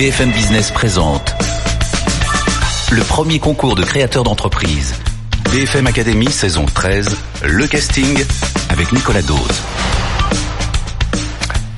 BFM Business présente le premier concours de créateurs d'entreprise. BFM Academy saison 13, le casting avec Nicolas Dose.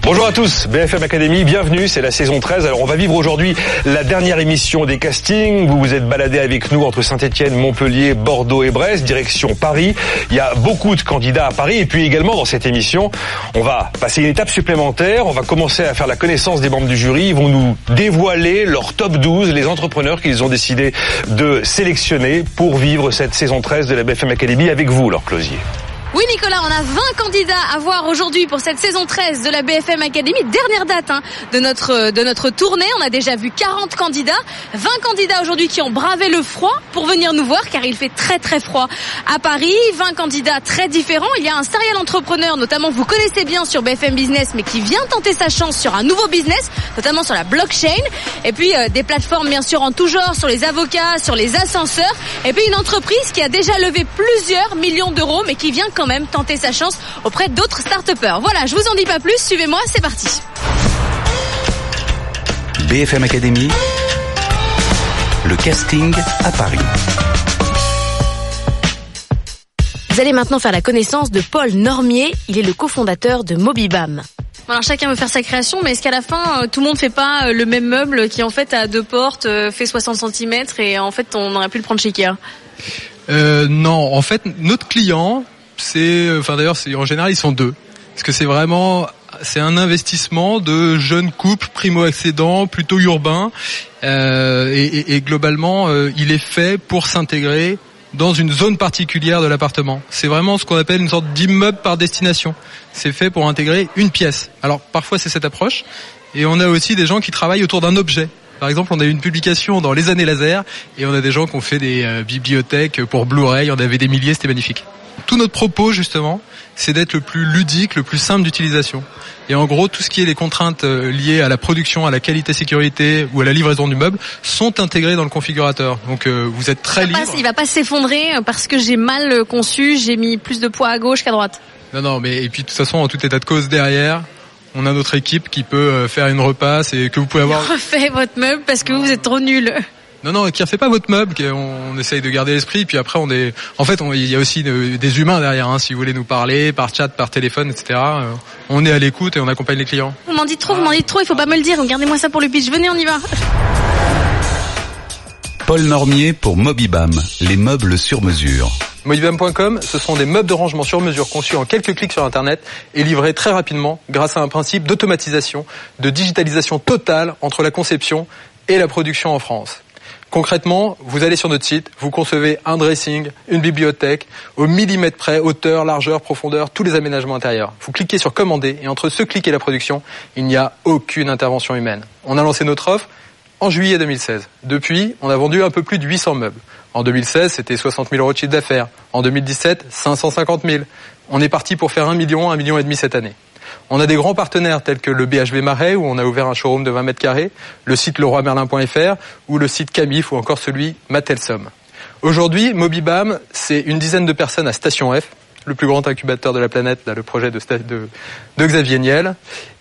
Bonjour à tous, BFM Academy, bienvenue, c'est la saison 13. Alors on va vivre aujourd'hui la dernière émission des castings. Vous vous êtes baladé avec nous entre Saint-Etienne, Montpellier, Bordeaux et Brest, direction Paris. Il y a beaucoup de candidats à Paris et puis également dans cette émission, on va passer une étape supplémentaire. On va commencer à faire la connaissance des membres du jury. Ils vont nous dévoiler leur top 12, les entrepreneurs qu'ils ont décidé de sélectionner pour vivre cette saison 13 de la BFM Academy avec vous, leur Closier. Oui Nicolas, on a 20 candidats à voir aujourd'hui pour cette saison 13 de la BFM Academy, dernière date hein, de notre de notre tournée. On a déjà vu 40 candidats, 20 candidats aujourd'hui qui ont bravé le froid pour venir nous voir car il fait très très froid à Paris. 20 candidats très différents. Il y a un serial entrepreneur, notamment vous connaissez bien sur BFM Business, mais qui vient tenter sa chance sur un nouveau business, notamment sur la blockchain. Et puis euh, des plateformes bien sûr en tout genre, sur les avocats, sur les ascenseurs. Et puis une entreprise qui a déjà levé plusieurs millions d'euros, mais qui vient quand même tenter sa chance auprès d'autres start Voilà, je vous en dis pas plus, suivez-moi, c'est parti. BFM Academy, le casting à Paris. Vous allez maintenant faire la connaissance de Paul Normier, il est le cofondateur de Mobibam. Alors chacun veut faire sa création, mais est-ce qu'à la fin, euh, tout le monde fait pas euh, le même meuble qui en fait a deux portes, euh, fait 60 cm et en fait on aurait pu le prendre chez Ikea? Euh, Non, en fait notre client c'est, enfin d'ailleurs, en général, ils sont deux. Parce que c'est vraiment, c'est un investissement de jeunes couples primo-accédants, plutôt urbains, euh, et, globalement, euh, il est fait pour s'intégrer dans une zone particulière de l'appartement. C'est vraiment ce qu'on appelle une sorte d'immeuble par destination. C'est fait pour intégrer une pièce. Alors parfois c'est cette approche, et on a aussi des gens qui travaillent autour d'un objet. Par exemple, on a eu une publication dans les années laser, et on a des gens qui ont fait des euh, bibliothèques pour Blu-ray. On avait des milliers, c'était magnifique tout notre propos justement, c'est d'être le plus ludique, le plus simple d'utilisation. Et en gros, tout ce qui est les contraintes euh, liées à la production, à la qualité sécurité ou à la livraison du meuble sont intégrées dans le configurateur. Donc euh, vous êtes très libre. il va pas s'effondrer euh, parce que j'ai mal conçu, j'ai mis plus de poids à gauche qu'à droite. Non, non, mais et puis de toute façon, en tout état de cause derrière, on a notre équipe qui peut faire une repasse et que vous pouvez avoir. Refait votre meuble parce que vous êtes trop nul. Non, non, qui refait pas votre meuble. On, essaye de garder l'esprit. Puis après, on est. En fait, il y a aussi des humains derrière. Hein, si vous voulez nous parler par chat, par téléphone, etc. Euh, on est à l'écoute et on accompagne les clients. Vous m'en dites trop, vous m'en dites trop. Il faut pas me le dire. Regardez-moi ça pour le pitch. Venez, on y va. Paul Normier pour Mobibam, les meubles sur mesure. Mobibam.com, ce sont des meubles de rangement sur mesure conçus en quelques clics sur Internet et livrés très rapidement grâce à un principe d'automatisation, de digitalisation totale entre la conception et la production en France. Concrètement, vous allez sur notre site, vous concevez un dressing, une bibliothèque, au millimètre près, hauteur, largeur, profondeur, tous les aménagements intérieurs. Vous cliquez sur commander et entre ce clic et la production, il n'y a aucune intervention humaine. On a lancé notre offre en juillet 2016. Depuis, on a vendu un peu plus de 800 meubles. En 2016, c'était 60 000 euros de chiffre d'affaires. En 2017, 550 000. On est parti pour faire un million, un million et demi cette année. On a des grands partenaires tels que le BHV Marais où on a ouvert un showroom de 20 mètres carrés, le site leroymerlin.fr ou le site Camif ou encore celui Matelsom. Aujourd'hui, Mobibam, c'est une dizaine de personnes à Station F, le plus grand incubateur de la planète, là, le projet de, de, de Xavier Niel.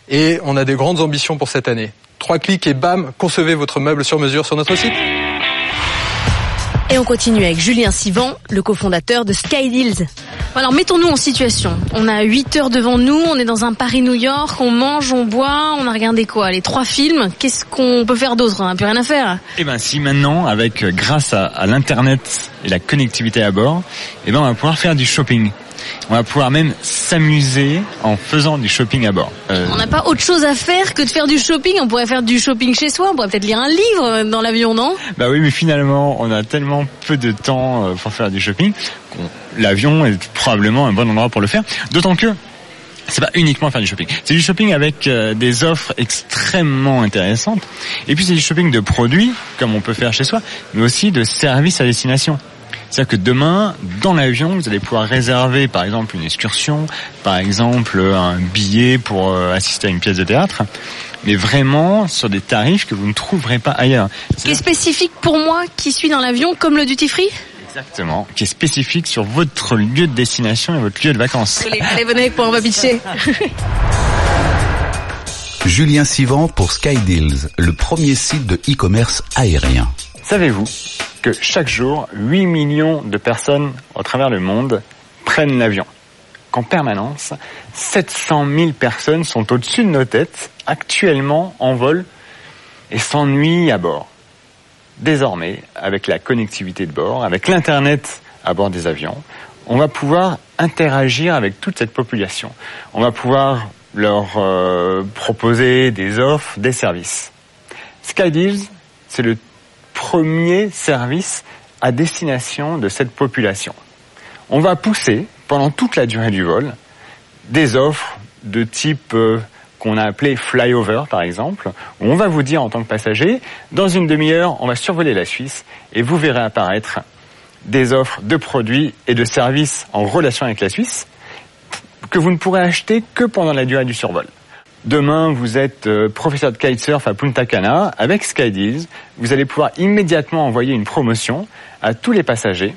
Et on a des grandes ambitions pour cette année. Trois clics et bam, concevez votre meuble sur mesure sur notre site. Et on continue avec Julien Sivan, le cofondateur de Skydeals. Alors mettons-nous en situation. On a 8 heures devant nous, on est dans un Paris-New York, on mange, on boit, on a regardé quoi? Les trois films Qu'est-ce qu'on peut faire d'autre? On n'a plus rien à faire. Eh ben si maintenant, avec euh, grâce à, à l'internet et la connectivité à bord, eh ben on va pouvoir faire du shopping. On va pouvoir même s'amuser en faisant du shopping à bord. Euh, on n'a pas autre chose à faire que de faire du shopping. On pourrait faire du shopping chez soi. On pourrait peut-être lire un livre dans l'avion, non? Bah oui, mais finalement, on a tellement peu de temps euh, pour faire du shopping qu'on l'avion est probablement un bon endroit pour le faire. D'autant que c'est pas uniquement faire du shopping. C'est du shopping avec euh, des offres extrêmement intéressantes. Et puis c'est du shopping de produits, comme on peut faire chez soi, mais aussi de services à destination. C'est-à-dire que demain, dans l'avion, vous allez pouvoir réserver, par exemple, une excursion, par exemple, un billet pour euh, assister à une pièce de théâtre, mais vraiment sur des tarifs que vous ne trouverez pas ailleurs. Qui est spécifique pour moi qui suis dans l'avion, comme le duty free? Exactement, qui est spécifique sur votre lieu de destination et votre lieu de vacances. Allez, allez venez avec moi, on va pitcher. Julien Sivan pour SkyDeals, le premier site de e-commerce aérien. Savez-vous que chaque jour, 8 millions de personnes au travers le monde prennent l'avion? Qu'en permanence, 700 000 personnes sont au-dessus de nos têtes, actuellement en vol, et s'ennuient à bord. Désormais, avec la connectivité de bord, avec l'Internet à bord des avions, on va pouvoir interagir avec toute cette population. On va pouvoir leur euh, proposer des offres, des services. SkyDeals, c'est le premier service à destination de cette population. On va pousser pendant toute la durée du vol des offres de type euh, qu'on a appelé flyover par exemple, où on va vous dire en tant que passager, dans une demi-heure, on va survoler la Suisse et vous verrez apparaître des offres de produits et de services en relation avec la Suisse que vous ne pourrez acheter que pendant la durée du survol. Demain, vous êtes euh, professeur de kitesurf à Punta Cana avec SkyDeals. Vous allez pouvoir immédiatement envoyer une promotion à tous les passagers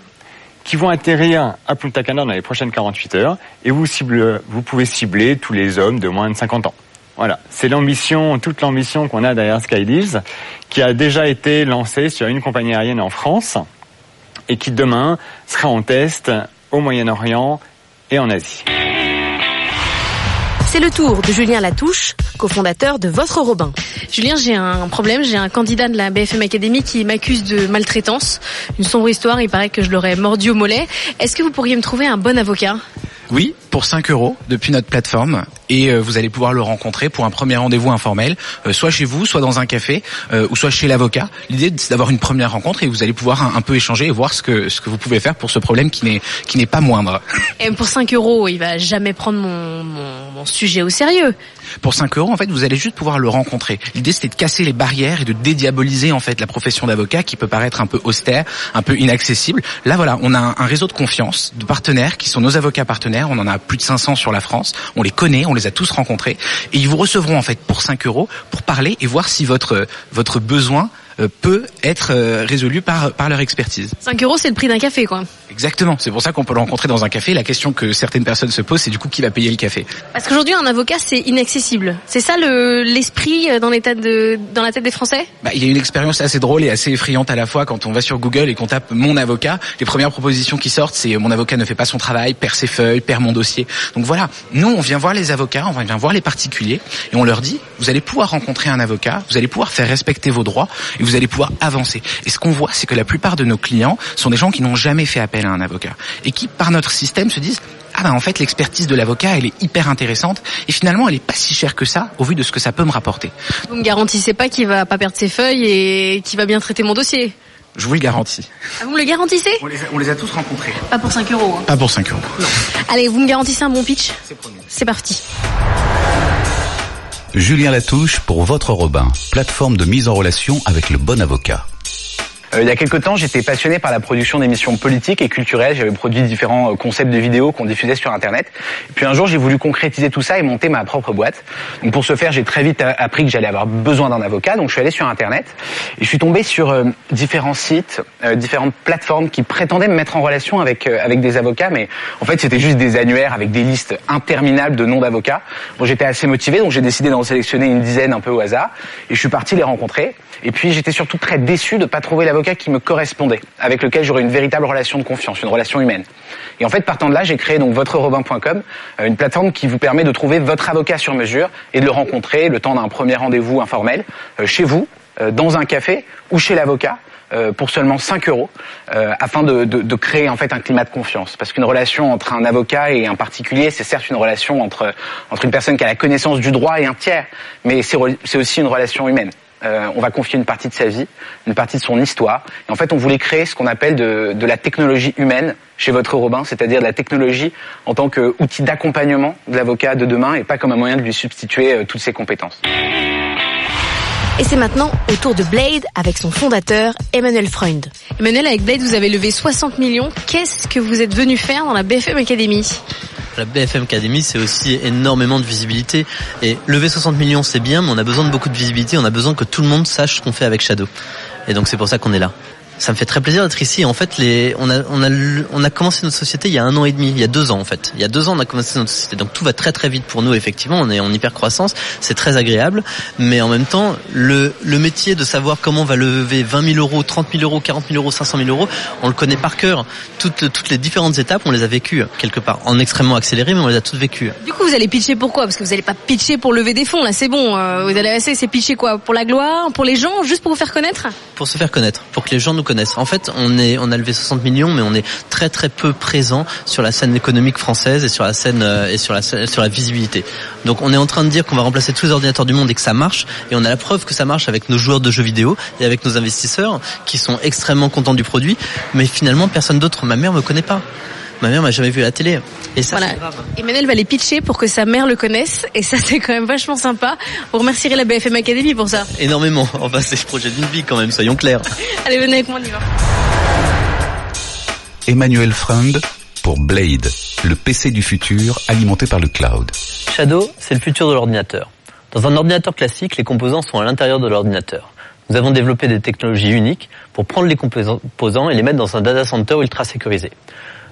qui vont atterrir à Punta Cana dans les prochaines 48 heures et vous, cible, vous pouvez cibler tous les hommes de moins de 50 ans. Voilà, c'est l'ambition, toute l'ambition qu'on a derrière SkyDeals, qui a déjà été lancée sur une compagnie aérienne en France et qui demain sera en test au Moyen-Orient et en Asie. C'est le tour de Julien Latouche, cofondateur de Votre Robin. Julien, j'ai un problème. J'ai un candidat de la BFM Academy qui m'accuse de maltraitance. Une sombre histoire. Il paraît que je l'aurais mordu au mollet. Est-ce que vous pourriez me trouver un bon avocat? Oui, pour 5 euros depuis notre plateforme et euh, vous allez pouvoir le rencontrer pour un premier rendez-vous informel, euh, soit chez vous, soit dans un café, euh, ou soit chez l'avocat. L'idée c'est d'avoir une première rencontre et vous allez pouvoir un, peu échanger et voir ce que ce que vous pouvez faire pour ce problème qui n'est pas moindre. Et pour 5 euros, il va jamais prendre mon, mon sujet au sérieux. Pour 5 euros, en fait, vous allez juste pouvoir le rencontrer. L'idée c'était de casser les barrières et de dédiaboliser en fait la profession d'avocat qui peut paraître un peu austère, un peu inaccessible. Là voilà, on a un, réseau de confiance, de partenaires qui sont nos avocats partenaires. On en a plus de 500 sur la France. On les connaît, on les a tous rencontrés et ils vous recevront en fait pour 5 euros pour parler et voir si votre votre besoin peut être euh, résolu par, par leur expertise. 5 euros, c'est le prix d'un café, quoi. Exactement. C'est pour ça qu'on peut le rencontrer dans un café. La question que certaines personnes se posent, c'est du coup qui va payer le café? Parce qu'aujourd'hui, un avocat, c'est inaccessible. C'est ça le, l'esprit euh, dans l'état de, dans la tête des Français? Bah, Il y a une expérience assez drôle et assez effrayante à la fois quand on va sur Google et qu'on tape mon avocat. Les premières propositions qui sortent, c'est mon avocat ne fait pas son travail, perd ses feuilles, perd mon dossier. Donc voilà, nous, on vient voir les avocats, on vient voir les particuliers et on leur dit, vous allez pouvoir rencontrer un avocat, vous allez pouvoir faire respecter vos droits et vous allez pouvoir avancer. Et ce qu'on voit, c'est que la plupart de nos clients sont des gens qui n'ont jamais fait appel à un avocat et qui, par notre système, se disent ah ben en fait l'expertise de l'avocat elle est hyper intéressante et finalement elle est pas si chère que ça au vu de ce que ça peut me rapporter. Vous me garantissez pas qu'il va pas perdre ses feuilles et qu'il va bien traiter mon dossier? Je vous le garantis. Ah, vous me le garantissez? On les, a, on les, a, tous rencontrés. Pas pour 5 euros. Hein. Pas pour 5 euros. Non. Allez, vous me garantissez un bon pitch? C'est promis. C'est parti. Julien Latouche pour Votre Robin, plateforme de mise en relation avec le bon avocat. Euh, il y a quelques temps, j'étais passionné par la production d'émissions politiques et culturelles. J'avais produit différents euh, concepts de vidéos qu'on diffusait sur Internet. Et puis un jour, j'ai voulu concrétiser tout ça et monter ma propre boîte. Donc pour ce faire, j'ai très vite appris que j'allais avoir besoin d'un avocat. Donc je suis allé sur Internet et je suis tombé sur euh, différents sites, euh, différentes plateformes qui prétendaient me mettre en relation avec euh, avec des avocats, mais en fait c'était juste des annuaires avec des listes interminables de noms d'avocats. Bon, j'étais assez motivé, donc j'ai décidé d'en sélectionner une dizaine un peu au hasard et je suis parti les rencontrer. Et puis j'étais surtout très déçu de pas trouver l'avocat qui me correspondait, avec lequel j'aurais une véritable relation de confiance, une relation humaine. Et en fait, partant de là, j'ai créé donc votreRobin.com, une plateforme qui vous permet de trouver votre avocat sur mesure et de le rencontrer le temps d'un premier rendez-vous informel chez vous, dans un café ou chez l'avocat pour seulement 5 euros, euh, afin de, de, de, créer en fait un climat de confiance. Parce qu'une relation entre un avocat et un particulier, c'est certes une relation entre entre une personne qui a la connaissance du droit et un tiers, mais c'est aussi une relation humaine. Euh, on va confier une partie de sa vie, une partie de son histoire. Et en fait, on voulait créer ce qu'on appelle de, de, la technologie humaine chez votre Robin, c'est-à-dire de la technologie en tant qu'outil d'accompagnement de l'avocat de demain et pas comme un moyen de lui substituer euh, toutes ses compétences. Et c'est maintenant au tour de Blade avec son fondateur Emmanuel Freund. Emmanuel, avec Blade, vous avez levé 60 millions. Qu'est-ce que vous êtes venu faire dans la BFM Academy? La BFM Academy, c'est aussi énormément de visibilité. Et lever 60 millions, c'est bien, mais on a besoin de beaucoup de visibilité. On a besoin que tout le monde sache ce qu'on fait avec Shadow. Et donc c'est pour ça qu'on est là. Ça me fait très plaisir d'être ici. En fait, les, on a, on a, on a commencé notre société il y a un an et demi, il y a deux ans en fait. Il y a deux ans, on a commencé notre société. Donc tout va très très vite pour nous. Effectivement, on est en hyper croissance. C'est très agréable, mais en même temps, le, le métier de savoir comment on va lever 20 000 euros, 30 000 euros, 40 000 euros, 500 000 euros, on le connaît par cœur. Toutes, toutes les différentes étapes, on les a vécues quelque part en extrêmement accéléré, mais on les a toutes vécues. Du coup, vous allez pitcher pourquoi Parce que vous n'allez pas pitcher pour lever des fonds. Là, c'est bon. Euh, vous allez c'est pitcher quoi? Pour la gloire? Pour les gens? Juste pour vous faire connaître? Pour se faire connaître, pour que les gens nous connaissent. En fait, on est, on a levé 60 millions, mais on est très très peu présent sur la scène économique française et sur la scène euh, et sur la sur la visibilité. Donc, on est en train de dire qu'on va remplacer tous les ordinateurs du monde et que ça marche. Et on a la preuve que ça marche avec nos joueurs de jeux vidéo et avec nos investisseurs qui sont extrêmement contents du produit. Mais finalement, personne d'autre, ma mère me connaît pas. Ma mère m'a jamais vu à la télé. Et ça, voilà. Emmanuel va les pitcher pour que sa mère le connaisse. Et ça, c'est quand même vachement sympa. Vous remercierez la BFM Academy pour ça. Énormément. Enfin, c'est le projet d'une vie quand même, soyons clairs. Allez, venez avec moi, on y va. Emmanuel Freund pour Blade, le PC du futur alimenté par le cloud. Shadow, c'est le futur de l'ordinateur. Dans un ordinateur classique, les composants sont à l'intérieur de l'ordinateur. Nous avons développé des technologies uniques pour prendre les composants et les mettre dans un data center ultra sécurisé.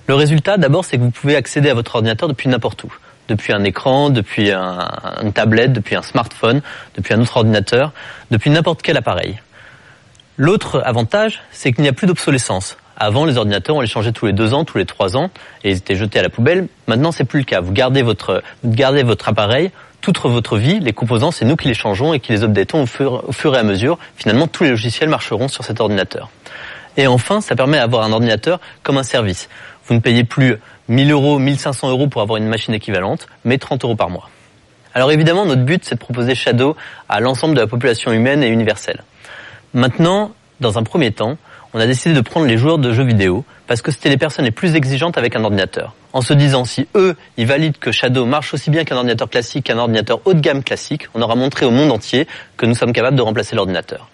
Le résultat, d'abord, c'est que vous pouvez accéder à votre ordinateur depuis n'importe où. Depuis un écran, depuis un, une tablette, depuis un smartphone, depuis un autre ordinateur, depuis n'importe quel appareil. L'autre avantage, c'est qu'il n'y a plus d'obsolescence. Avant, les ordinateurs, on les changeait tous les deux ans, tous les trois ans, et ils étaient jetés à la poubelle. Maintenant, c'est plus le cas. Vous gardez votre, vous gardez votre appareil toute votre vie. Les composants, c'est nous qui les changeons et qui les updatons au fur, au fur et à mesure. Finalement, tous les logiciels marcheront sur cet ordinateur. Et enfin, ça permet d'avoir un ordinateur comme un service. Vous ne payez plus 1000 euros, 1500 euros pour avoir une machine équivalente, mais 30 euros par mois. Alors évidemment, notre but, c'est de proposer Shadow à l'ensemble de la population humaine et universelle. Maintenant, dans un premier temps, on a décidé de prendre les joueurs de jeux vidéo parce que c'était les personnes les plus exigeantes avec un ordinateur. En se disant, si eux, ils valident que Shadow marche aussi bien qu'un ordinateur classique, qu'un ordinateur haut de gamme classique, on aura montré au monde entier que nous sommes capables de remplacer l'ordinateur.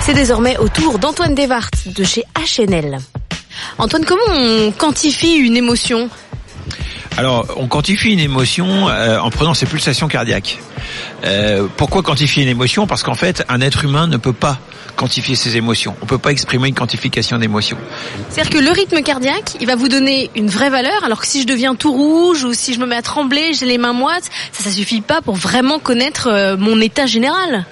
C'est désormais au tour d'Antoine Desvart de chez HNL. Antoine, comment on quantifie une émotion alors, on quantifie une émotion euh, en prenant ses pulsations cardiaques. Euh, pourquoi quantifier une émotion? Parce qu'en fait, un être humain ne peut pas quantifier ses émotions. On peut pas exprimer une quantification d'émotions. C'est-à-dire que le rythme cardiaque, il va vous donner une vraie valeur, alors que si je deviens tout rouge ou si je me mets à trembler, j'ai les mains moites, ça, ça suffit pas pour vraiment connaître euh, mon état général.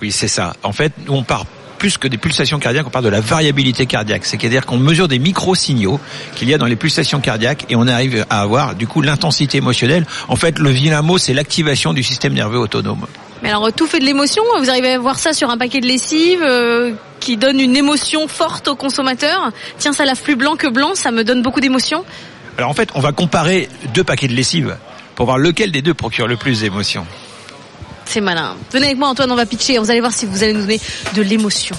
Oui, c'est ça. En fait, on part plus que des pulsations cardiaques, on parle de la variabilité cardiaque. C'est-à-dire qu'on mesure des micro-signaux qu'il y a dans les pulsations cardiaques et on arrive à avoir du coup l'intensité émotionnelle. En fait, le vilain mot, c'est l'activation du système nerveux autonome. Mais alors, tout fait de l'émotion, vous arrivez à voir ça sur un paquet de lessive euh, qui donne une émotion forte au consommateur. Tiens, ça lave plus blanc que blanc, ça me donne beaucoup d'émotion. Alors en fait, on va comparer deux paquets de lessive pour voir lequel des deux procure le plus d'émotion. C'est malin. Venez avec moi Antoine, on va pitcher. Vous allez voir si vous allez nous donner de l'émotion.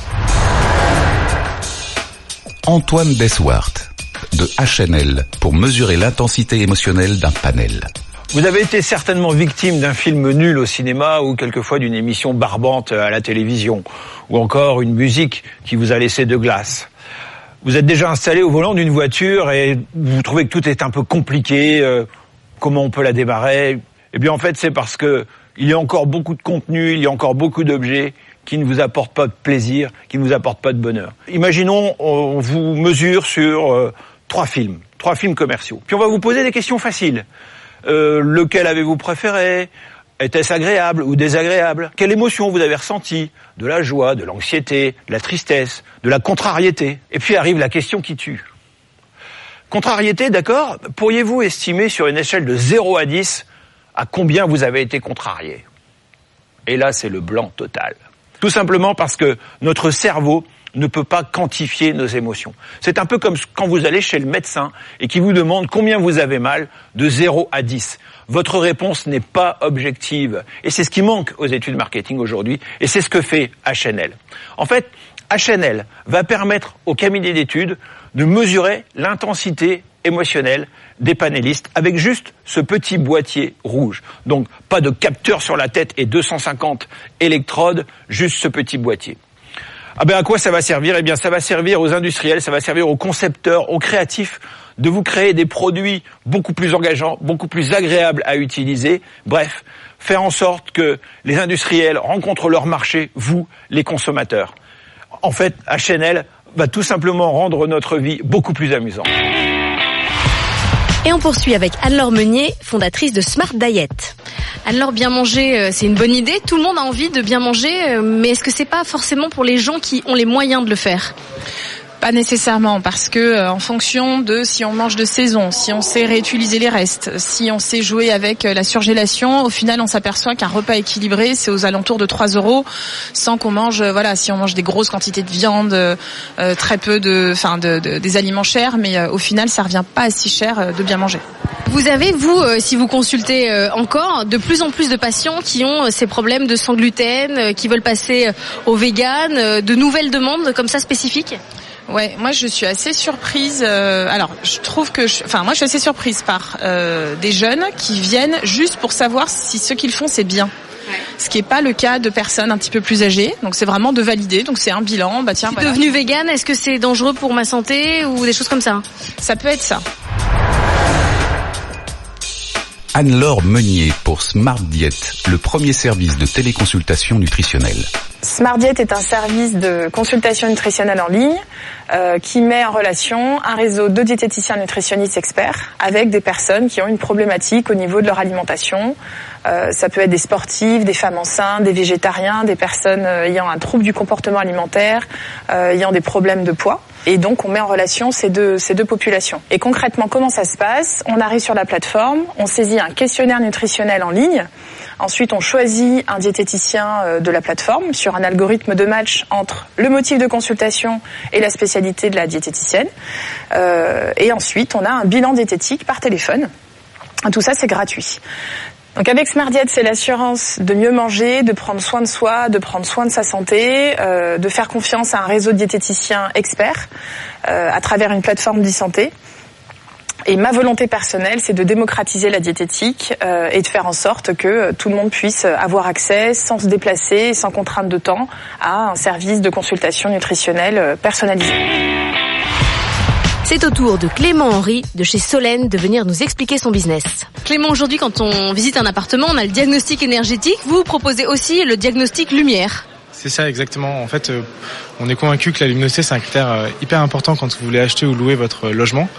Antoine Deswart de HNL pour mesurer l'intensité émotionnelle d'un panel. Vous avez été certainement victime d'un film nul au cinéma ou quelquefois d'une émission barbante à la télévision ou encore une musique qui vous a laissé de glace. Vous êtes déjà installé au volant d'une voiture et vous trouvez que tout est un peu compliqué, euh, comment on peut la démarrer? Eh bien en fait c'est parce que il y a encore beaucoup de contenu, il y a encore beaucoup d'objets qui ne vous apportent pas de plaisir, qui ne vous apportent pas de bonheur. Imaginons, on vous mesure sur euh, trois films, trois films commerciaux. Puis on va vous poser des questions faciles. Euh, lequel avez-vous préféré? Était-ce agréable ou désagréable? Quelle émotion vous avez ressentie? De la joie, de l'anxiété, de la tristesse, de la contrariété? Et puis arrive la question qui tue. Contrariété, d'accord? Pourriez-vous estimer sur une échelle de 0 à 10 à combien vous avez été contrarié. Et là, c'est le blanc total. Tout simplement parce que notre cerveau ne peut pas quantifier nos émotions. C'est un peu comme quand vous allez chez le médecin et qui vous demande combien vous avez mal de 0 à 10. Votre réponse n'est pas objective. Et c'est ce qui manque aux études marketing aujourd'hui. Et c'est ce que fait HNL. En fait, HNL va permettre au cabinet d'études de mesurer l'intensité émotionnelle des panélistes avec juste ce petit boîtier rouge. Donc pas de capteur sur la tête et 250 électrodes, juste ce petit boîtier. Ah ben à quoi ça va servir? Eh bien ça va servir aux industriels, ça va servir aux concepteurs, aux créatifs de vous créer des produits beaucoup plus engageants, beaucoup plus agréables à utiliser. Bref, faire en sorte que les industriels rencontrent leur marché, vous, les consommateurs. En fait, HNL va tout simplement rendre notre vie beaucoup plus amusante. Et on poursuit avec Anne-Laure Meunier, fondatrice de Smart Diet. Anne-Laure, bien manger, euh, c'est une bonne idée. Tout le monde a envie de bien manger, euh, mais est-ce que c'est pas forcément pour les gens qui ont les moyens de le faire? Pas nécessairement, parce que euh, en fonction de si on mange de saison, si on sait réutiliser les restes, si on sait jouer avec euh, la surgélation, au final on s'aperçoit qu'un repas équilibré c'est aux alentours de 3 euros, sans qu'on mange, euh, voilà, si on mange des grosses quantités de viande, très peu de, enfin, de, des aliments chers, mais au final ça revient pas si cher de bien manger. Vous avez, vous, si vous consultez encore, de plus en plus de patients qui ont ces problèmes de sans gluten, qui veulent passer au vegan, de nouvelles demandes comme ça spécifiques? Ouais, moi je suis assez surprise. Euh, alors, je trouve que, enfin, moi je suis assez surprise par euh, des jeunes qui viennent juste pour savoir si ce qu'ils font c'est bien. Ce qui n'est pas le cas de personnes un petit peu plus âgées. Donc c'est vraiment de valider. Donc c'est un bilan. Bah tiens, voilà. devenu vegan, est-ce que c'est dangereux pour ma santé ou des choses comme ça? Ça peut être ça. Anne-Laure Meunier pour Smart Diet, le premier service de téléconsultation nutritionnelle. Smart Diet est un service de consultation nutritionnelle en ligne euh, qui met en relation un réseau de diététiciens nutritionnistes experts avec des personnes qui ont une problématique au niveau de leur alimentation. Euh, ça peut être des sportifs, des femmes enceintes, des végétariens, des personnes euh, ayant un trouble du comportement alimentaire, euh, ayant des problèmes de poids. Et donc, on met en relation ces deux, ces deux populations. Et concrètement, comment ça se passe? On arrive sur la plateforme, on saisit un questionnaire nutritionnel en ligne. Ensuite, on choisit un diététicien euh, de la plateforme sur un algorithme de match entre le motif de consultation et la spécialité de la diététicienne. Euh, et ensuite, on a un bilan diététique par téléphone. Tout ça, c'est gratuit. Donc avec Smart c'est l'assurance de mieux manger, de prendre soin de soi, de prendre soin de sa santé, euh, de faire confiance à un réseau de diététiciens experts euh, à travers une plateforme d'e-santé. Et ma volonté personnelle, c'est de démocratiser la diététique euh, et de faire en sorte que tout le monde puisse avoir accès, sans se déplacer, sans contrainte de temps, à un service de consultation nutritionnelle personnalisé. C'est au tour de Clément Henry de chez Solène de venir nous expliquer son business. Clément, aujourd'hui, quand on visite un appartement, on a le diagnostic énergétique. Vous proposez aussi le diagnostic lumière. C'est ça exactement. En fait, euh, on est convaincu que la luminosité c'est un critère euh, hyper important quand vous voulez acheter ou louer votre logement.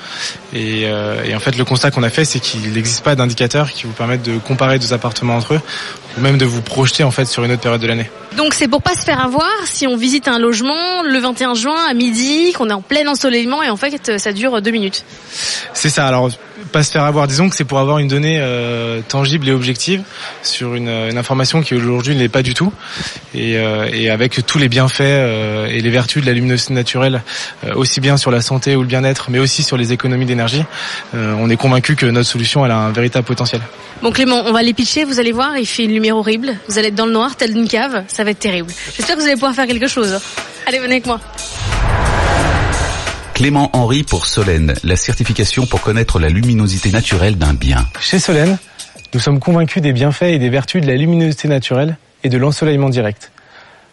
Et, euh, et en fait, le constat qu'on a fait, c'est qu'il n'existe pas d'indicateurs qui vous permettent de comparer deux appartements entre eux, ou même de vous projeter en fait sur une autre période de l'année. Donc c'est pour pas se faire avoir si on visite un logement le 21 juin à midi, qu'on est en plein ensoleillement et en fait ça dure deux minutes. C'est ça. Alors pas se faire avoir. Disons que c'est pour avoir une donnée euh, tangible et objective sur une, une information qui aujourd'hui n'est pas du tout, et, euh, avec tous les bienfaits euh, et les vertus de la luminosité naturelle, euh, aussi bien sur la santé ou le bien-être, mais aussi sur les économies d'énergie. Euh, on est convaincu que notre solution a un véritable potentiel. Bon Clément, on va les pitcher. Vous allez voir, il fait une lumière horrible. Vous allez être dans le noir, tel une cave. Ça va être terrible. J'espère que vous allez pouvoir faire quelque chose. Allez, venez avec moi. Clément Henry pour Solène, la certification pour connaître la luminosité naturelle d'un bien. Chez Solène, nous sommes convaincus des bienfaits et des vertus de la luminosité naturelle et de l'ensoleillement direct.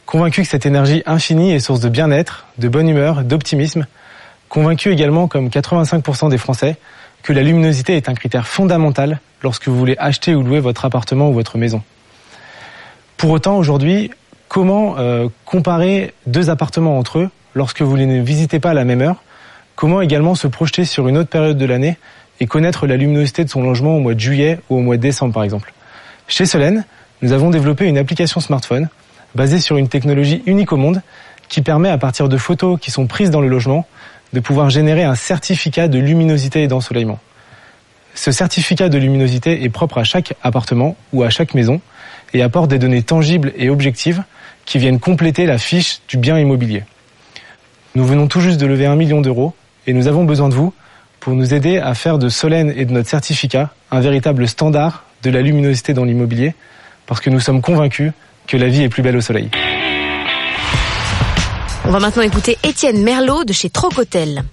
Convaincus que cette énergie infinie est source de bien-être, de bonne humeur, d'optimisme. Convaincus également, comme 85% des Français, que la luminosité est un critère fondamental lorsque vous voulez acheter ou louer votre appartement ou votre maison. Pour autant, aujourd'hui, comment euh, comparer deux appartements entre eux lorsque vous ne les visitez pas à la même heure Comment également se projeter sur une autre période de l'année et connaître la luminosité de son logement au mois de juillet ou au mois de décembre par exemple Chez Solène, nous avons développé une application smartphone basée sur une technologie unique au monde qui permet à partir de photos qui sont prises dans le logement de pouvoir générer un certificat de luminosité et d'ensoleillement. Ce certificat de luminosité est propre à chaque appartement ou à chaque maison et apporte des données tangibles et objectives qui viennent compléter la fiche du bien immobilier. Nous venons tout juste de lever un million d'euros et nous avons besoin de vous pour nous aider à faire de Solène et de notre certificat un véritable standard de la luminosité dans l'immobilier parce que nous sommes convaincus que la vie est plus belle au soleil. On va maintenant écouter Étienne Merlot de chez Trocotel.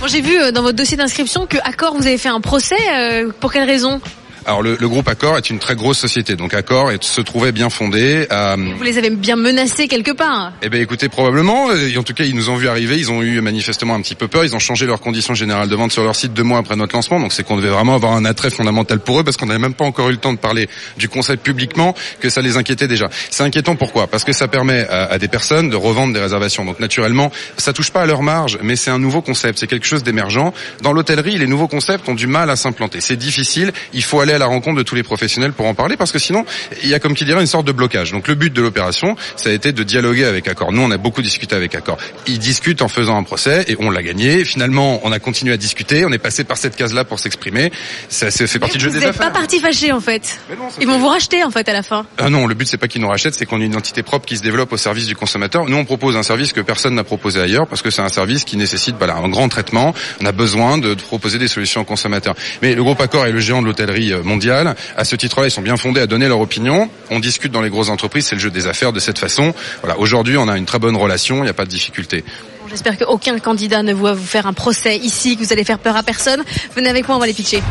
Bon, j'ai vu euh, dans votre dossier d'inscription que Accor vous avez fait un procès. Euh, pour quelle raison? Alors le, le, groupe Accor est une très grosse société, donc Accor est, se trouvait bien fondé. À... Vous les avez bien menacés quelque part Eh bien écoutez, probablement. Et en tout cas, ils nous ont vu arriver, ils ont eu manifestement un petit peu peur, ils ont changé leurs conditions générales de vente sur leur site deux mois après notre lancement, donc c'est qu'on devait vraiment avoir un attrait fondamental pour eux, parce qu'on n'avait même pas encore eu le temps de parler du concept publiquement, que ça les inquiétait déjà. C'est inquiétant pourquoi? Parce que ça permet à, à, des personnes de revendre des réservations. Donc naturellement, ça touche pas à leur marge, mais c'est un nouveau concept, c'est quelque chose d'émergent. Dans l'hôtellerie, les nouveaux concepts ont du mal à s'implanter. C'est difficile, il faut aller à la rencontre de tous les professionnels pour en parler parce que sinon il y a comme qui dirait une sorte de blocage. Donc le but de l'opération, ça a été de dialoguer avec Accor. Nous on a beaucoup discuté avec Accor. Ils discutent en faisant un procès et on l'a gagné. Finalement on a continué à discuter, on est passé par cette case-là pour s'exprimer. Ça, ça fait partie du jeu des affaires. Vous n'êtes pas parti fâché en fait. Non, Ils vont vous racheter en fait à la fin. Ah non, le but c'est pas qu'ils nous rachètent, c'est qu'on ait une identité propre qui se développe au service du consommateur. Nous on propose un service que personne n'a proposé ailleurs parce que c'est un service qui nécessite voilà, un grand traitement. On a besoin de, de proposer des solutions aux consommateurs. Mais le groupe Accor est le géant de l'hôtellerie mondiale. À ce titre-là, ils sont bien fondés à donner leur opinion. On discute dans les grosses entreprises, c'est le jeu des affaires de cette façon. Voilà, aujourd'hui, on a une très bonne relation, il n'y a pas de difficulté. J'espère qu'aucun candidat ne va vous faire un procès ici, que vous allez faire peur à personne. Venez avec moi, on va les pitcher.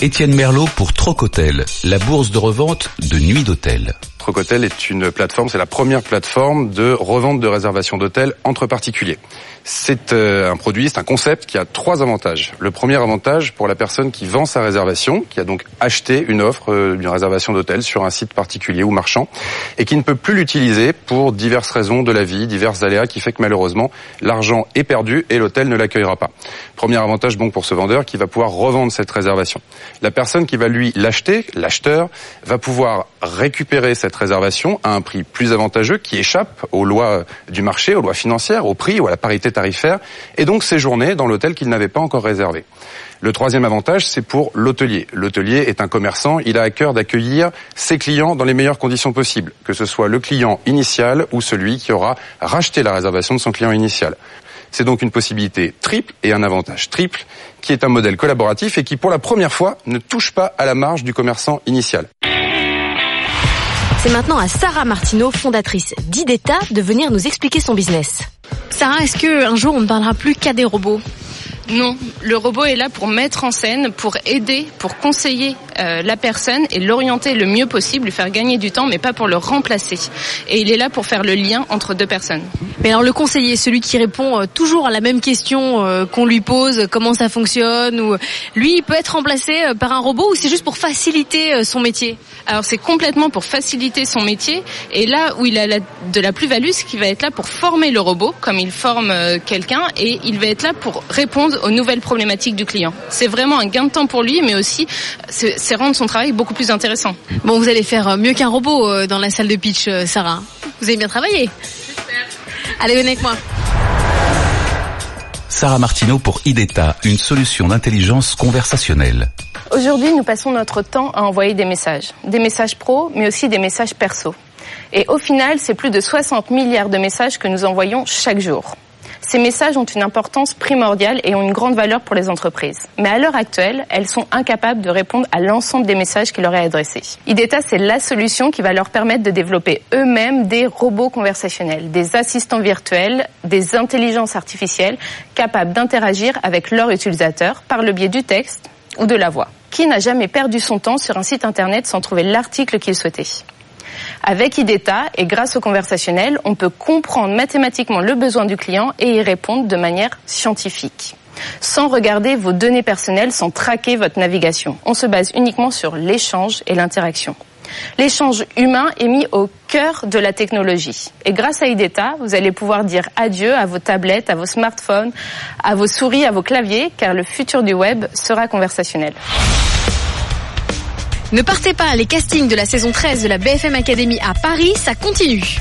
Étienne Merlot pour Trocotel, la bourse de revente de nuit d'hôtel. Trocotel est une plateforme, c'est la première plateforme de revente de réservation d'hôtels entre particuliers. C'est euh, un produit, c'est un concept qui a trois avantages. Le premier avantage pour la personne qui vend sa réservation, qui a donc acheté une offre euh, d'une réservation d'hôtel sur un site particulier ou marchand, et qui ne peut plus l'utiliser pour diverses raisons de la vie, divers aléas, qui fait que malheureusement l'argent est perdu et l'hôtel ne l'accueillera pas. Premier avantage bon pour ce vendeur qui va pouvoir revendre cette réservation. La personne qui va lui l'acheter, l'acheteur, va pouvoir récupérer cette réservation à un prix plus avantageux qui échappe aux lois du marché, aux lois financières, au prix ou à la parité tarifaire, et donc séjourner dans l'hôtel qu'il n'avait pas encore réservé. Le troisième avantage, c'est pour l'hôtelier. L'hôtelier est un commerçant, il a à cœur d'accueillir ses clients dans les meilleures conditions possibles, que ce soit le client initial ou celui qui aura racheté la réservation de son client initial. C'est donc une possibilité triple et un avantage triple qui est un modèle collaboratif et qui pour la première fois ne touche pas à la marge du commerçant initial. C'est maintenant à Sarah Martineau, fondatrice d'Ideta, de venir nous expliquer son business. Sarah, est-ce qu'un jour on ne parlera plus qu'à des robots? Non, le robot est là pour mettre en scène, pour aider, pour conseiller euh, la personne et l'orienter le mieux possible, lui faire gagner du temps, mais pas pour le remplacer. Et il est là pour faire le lien entre deux personnes. Mais alors le conseiller, celui qui répond euh, toujours à la même question euh, qu'on lui pose, comment ça fonctionne, ou lui, il peut être remplacé par un robot ou c'est juste pour faciliter son métier? Alors c'est complètement pour faciliter son métier. Et là où il a la, de la plus-value, c'est qu'il va être là pour former le robot, comme il forme quelqu'un, et il va être là pour répondre aux nouvelles problématiques du client. C'est vraiment un gain de temps pour lui, mais aussi c'est rendre son travail beaucoup plus intéressant. Bon, vous allez faire mieux qu'un robot dans la salle de pitch, Sarah. Vous avez bien travaillé. Allez, venez avec moi. Sarah Martineau pour IDETA, une solution d'intelligence conversationnelle. Aujourd'hui, nous passons notre temps à envoyer des messages. Des messages pro, mais aussi des messages perso. Et au final, c'est plus de 60 milliards de messages que nous envoyons chaque jour. Ces messages ont une importance primordiale et ont une grande valeur pour les entreprises. Mais à l'heure actuelle, elles sont incapables de répondre à l'ensemble des messages qui leur est adressés. IDETA, c'est la solution qui va leur permettre de développer eux-mêmes des robots conversationnels, des assistants virtuels, des intelligences artificielles capables d'interagir avec leurs utilisateurs par le biais du texte ou de la voix. Qui n'a jamais perdu son temps sur un site internet sans trouver l'article qu'il souhaitait? Avec IDETA et grâce au conversationnel, on peut comprendre mathématiquement le besoin du client et y répondre de manière scientifique sans regarder vos données personnelles, sans traquer votre navigation. On se base uniquement sur l'échange et l'interaction. L'échange humain est mis au cœur de la technologie. Et grâce à IDETA, vous allez pouvoir dire adieu à vos tablettes, à vos smartphones, à vos souris, à vos claviers, car le futur du web sera conversationnel. Ne partez pas, les castings de la saison 13 de la BFM Academy à Paris, ça continue.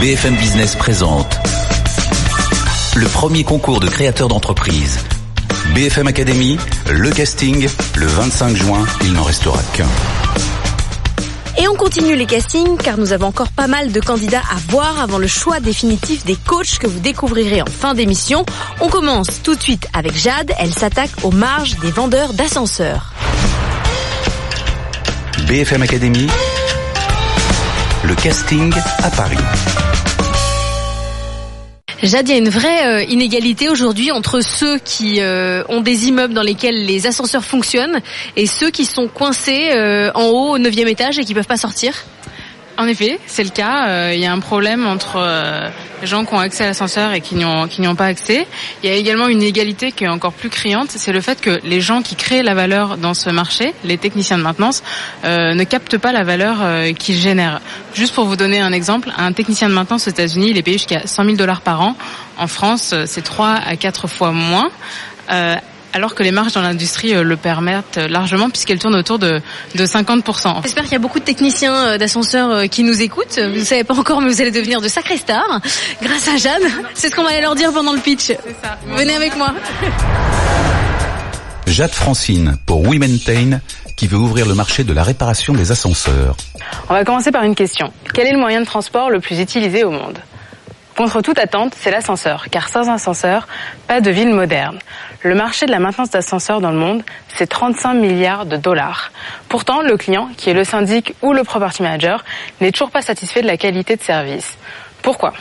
BFM Business présente le premier concours de créateurs d'entreprise. BFM Academy, le casting, le 25 juin, il n'en restera qu'un. Et on continue les castings car nous avons encore pas mal de candidats à voir avant le choix définitif des coachs que vous découvrirez en fin d'émission. On commence tout de suite avec Jade, elle s'attaque aux marges des vendeurs d'ascenseurs. BFM Academy, le casting à Paris. Jade, il y a une vraie euh, inégalité aujourd'hui entre ceux qui euh, ont des immeubles dans lesquels les ascenseurs fonctionnent et ceux qui sont coincés euh, en haut au neuvième étage et qui peuvent pas sortir? En effet, c'est le cas. Euh, il y a un problème entre euh, les gens qui ont accès à l'ascenseur et qui n'y ont, pas accès. Il y a également une égalité qui est encore plus criante, c'est le fait que les gens qui créent la valeur dans ce marché, les techniciens de maintenance, euh, ne captent pas la valeur euh, qu'ils génèrent. Juste pour vous donner un exemple, un technicien de maintenance aux États-Unis, il est payé jusqu'à 100 000 dollars par an. En France, euh, c'est 3 à 4 fois moins. Euh, alors que les marges dans l'industrie euh, le permettent largement puisqu'elles tournent autour de, de 50%. J'espère qu'il y a beaucoup de techniciens euh, d'ascenseurs euh, qui nous écoutent. Vous ne savez pas encore, mais vous allez devenir de sacrés stars grâce à Jeanne. C'est ce qu'on va aller leur dire pendant le pitch. Venez avec moi. Jade Francine pour WeMaintain qui veut ouvrir le marché de la réparation des ascenseurs. On va commencer par une question. Quel est le moyen de transport le plus utilisé au monde? Contre toute attente, c'est l'ascenseur, car sans ascenseur, pas de ville moderne. Le marché de la maintenance d'ascenseurs dans le monde, c'est 35 milliards de dollars. Pourtant, le client, qui est le syndic ou le property manager, n'est toujours pas satisfait de la qualité de service. Pourquoi?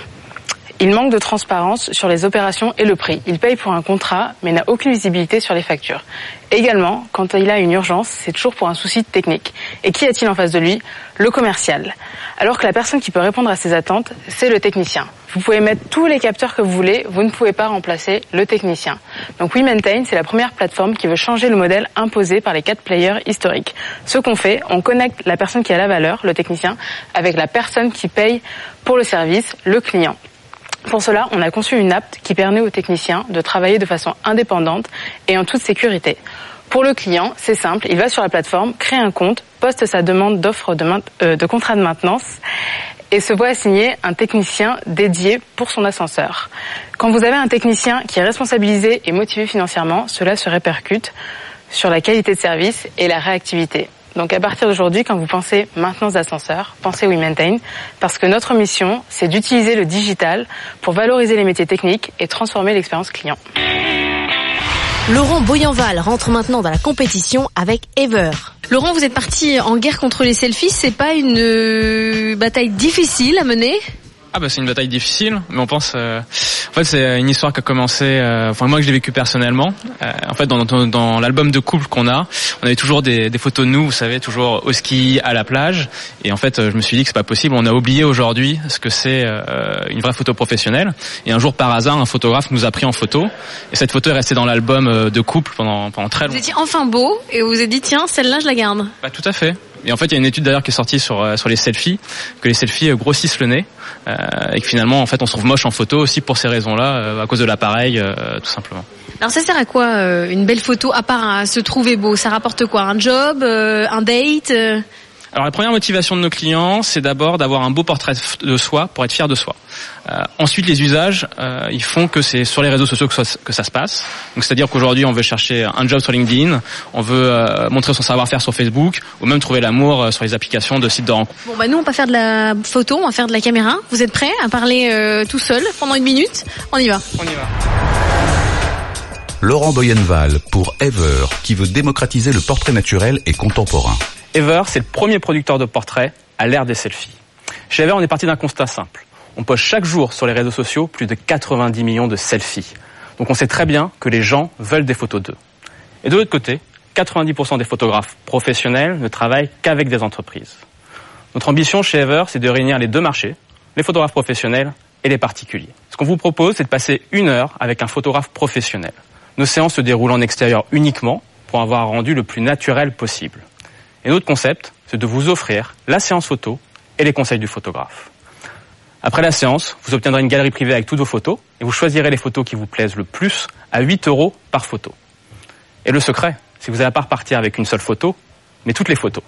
Il manque de transparence sur les opérations et le prix. Il paye pour un contrat, mais n'a aucune visibilité sur les factures. Également, quand il a une urgence, c'est toujours pour un souci technique. Et qui a-t-il en face de lui? Le commercial. Alors que la personne qui peut répondre à ses attentes, c'est le technicien. Vous pouvez mettre tous les capteurs que vous voulez, vous ne pouvez pas remplacer le technicien. Donc WeMaintain, c'est la première plateforme qui veut changer le modèle imposé par les quatre players historiques. Ce qu'on fait, on connecte la personne qui a la valeur, le technicien, avec la personne qui paye pour le service, le client. Pour cela, on a conçu une app qui permet aux techniciens de travailler de façon indépendante et en toute sécurité. Pour le client, c'est simple, il va sur la plateforme, crée un compte, poste sa demande d'offre de, euh, de contrat de maintenance et se voit assigner un technicien dédié pour son ascenseur. Quand vous avez un technicien qui est responsabilisé et motivé financièrement, cela se répercute sur la qualité de service et la réactivité. Donc à partir d'aujourd'hui, quand vous pensez maintenance d'ascenseur, pensez WeMaintain, parce que notre mission, c'est d'utiliser le digital pour valoriser les métiers techniques et transformer l'expérience client. Laurent Boyanval rentre maintenant dans la compétition avec Ever. Laurent, vous êtes parti en guerre contre les selfies. C'est pas une euh, bataille difficile à mener? Ah bah c'est une bataille difficile, mais on pense. Euh, en fait, c'est une histoire qui a commencé. Euh, enfin moi que j'ai vécu personnellement. Euh, en fait, dans, dans, dans l'album de couple qu'on a, on avait toujours des, des, photos de nous, vous savez, toujours au ski, à la plage. Et en fait, je me suis dit que c'est pas possible. On a oublié aujourd'hui ce que c'est une vraie photo professionnelle. Et un jour, par hasard, un photographe nous a pris en photo. Et cette photo est restée dans l'album de couple pendant pendant très longtemps. Vous étiez enfin beau et vous vous êtes dit tiens, celle-là, je la garde. Bah tout à fait. Et en fait, il y a une étude d'ailleurs qui est sortie sur sur les selfies, que les selfies grossissent le nez. Euh, et que finalement en fait on se trouve moche en photo aussi pour ces raisons-là euh, à cause de l'appareil euh, tout simplement. Alors ça sert à quoi une belle photo? À part à se trouver beau Ça rapporte quoi? Un job, un date alors la première motivation de nos clients, c'est d'abord d'avoir un beau portrait de soi pour être fier de soi. Euh, ensuite, les usages, euh, ils font que c'est sur les réseaux sociaux que ça, que ça se passe. Donc c'est-à-dire qu'aujourd'hui, on veut chercher un job sur LinkedIn, on veut euh, montrer son savoir-faire sur Facebook, ou même trouver l'amour sur les applications de sites de rencontres. Bon bah nous, on va faire de la photo, on va faire de la caméra. Vous êtes prêts à parler tout seul pendant une minute? On y va. On y va. Laurent Boyenval pour Ever, qui veut démocratiser le portrait naturel et contemporain. Ever, c'est le premier producteur de portraits à l'ère des selfies. Chez Ever, on est parti d'un constat simple. On poste chaque jour sur les réseaux sociaux plus de 90 millions de selfies. Donc on sait très bien que les gens veulent des photos d'eux. Et de l'autre côté, 90% des photographes professionnels ne travaillent qu'avec des entreprises. Notre ambition chez Ever, c'est de réunir les deux marchés, les photographes professionnels et les particuliers. Ce qu'on vous propose, c'est de passer une heure avec un photographe professionnel. Nos séances se déroulent en extérieur uniquement pour avoir un rendu le plus naturel possible. Et notre concept, c'est de vous offrir la séance photo et les conseils du photographe. Après la séance, vous obtiendrez une galerie privée avec toutes vos photos et vous choisirez les photos qui vous plaisent le plus à 8 euros par photo. Et le secret, c'est que vous n'allez pas repartir avec une seule photo, mais toutes les photos.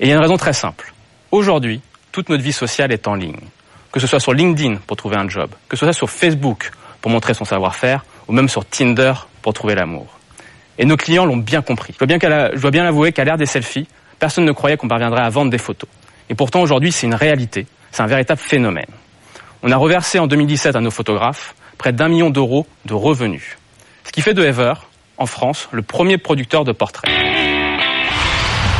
Et il y a une raison très simple. Aujourd'hui, toute notre vie sociale est en ligne. Que ce soit sur LinkedIn pour trouver un job, que ce soit sur Facebook pour montrer son savoir-faire, ou même sur Tinder pour trouver l'amour. Et nos clients l'ont bien compris. Je dois bien, l'avouer qu'à l'ère des selfies, Personne ne croyait qu'on parviendrait à vendre des photos. Et pourtant, aujourd'hui, c'est une réalité. C'est un véritable phénomène. On a reversé en 2017 à nos photographes près d'un million d'euros de revenus. Ce qui fait de Ever, en France, le premier producteur de portraits.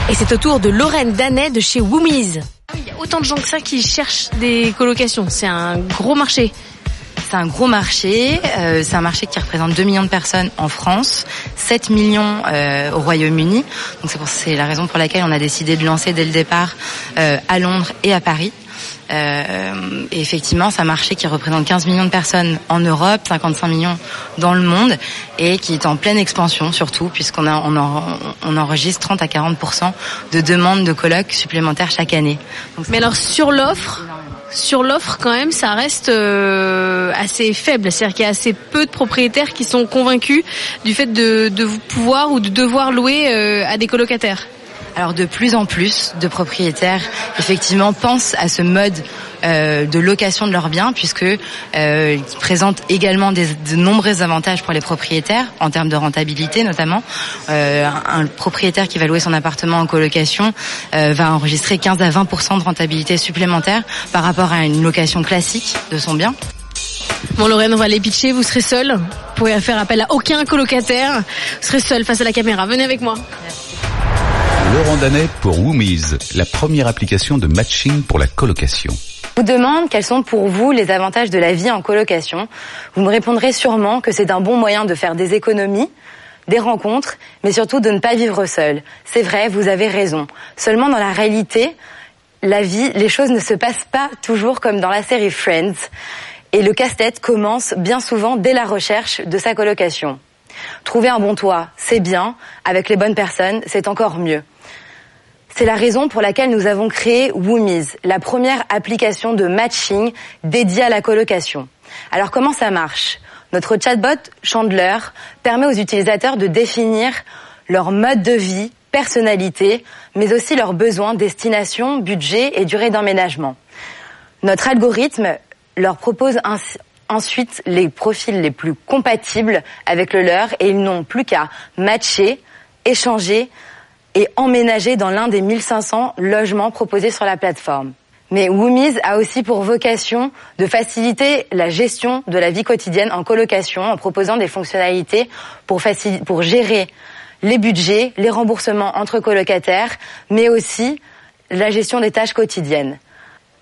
Et c'est au tour de Lorraine Danet de chez Woomies. Ah il y a autant de gens que ça qui cherchent des colocations. C'est un gros marché. C'est un gros marché. Euh, c'est un marché qui représente 2 millions de personnes en France, 7 millions euh, au Royaume-Uni. Donc c'est, pour, c'est la raison pour laquelle on a décidé de lancer dès le départ euh, à Londres et à Paris. Euh, et effectivement, c'est un marché qui représente 15 millions de personnes en Europe, 55 millions dans le monde, et qui est en pleine expansion surtout, puisqu'on on, en- on enregistre 30 à 40 de demandes de colloques supplémentaires chaque année. Donc, Mais alors sur l'offre, sur l'offre quand même, ça reste euh, assez faible. C'est-à-dire qu'il y a assez peu de propriétaires qui sont convaincus du fait de, pouvoir ou de devoir louer euh, à des colocataires. Alors de plus en plus de propriétaires effectivement pensent à ce mode euh, de location de leurs biens puisque euh, il présente également des, de nombreux avantages pour les propriétaires en termes de rentabilité notamment. Euh, un, propriétaire qui va louer son appartement en colocation euh, va enregistrer 15 à 20% de rentabilité supplémentaire par rapport à une location classique de son bien. Bon Lorraine, on va les pitcher, vous serez seul. Vous pourrez faire appel à aucun colocataire. Vous serez seul face à la caméra. Venez avec moi. Laurent Danet pour Woomies, la première application de matching pour la colocation. vous demande quels sont pour vous les avantages de la vie en colocation. Vous me répondrez sûrement que c'est un bon moyen de faire des économies, des rencontres, mais surtout de ne pas vivre seul. C'est vrai, vous avez raison. Seulement dans la réalité, la vie, les choses ne se passent pas toujours comme dans la série Friends. Et le casse-tête commence bien souvent dès la recherche de sa colocation. Trouver un bon toit, c'est bien. Avec les bonnes personnes, c'est encore mieux. C'est la raison pour laquelle nous avons créé Woomies, la première application de matching dédiée à la colocation. Alors comment ça marche? Notre chatbot Chandler permet aux utilisateurs de définir leur mode de vie, personnalité, mais aussi leurs besoins, destination, budget et durée d'emménagement. Notre algorithme leur propose ensuite les profils les plus compatibles avec le leur et ils n'ont plus qu'à matcher, échanger et emménager dans l'un des 1500 logements proposés sur la plateforme. Mais Woomies a aussi pour vocation de faciliter la gestion de la vie quotidienne en colocation en proposant des fonctionnalités pour, gérer les budgets, les remboursements entre colocataires, mais aussi la gestion des tâches quotidiennes.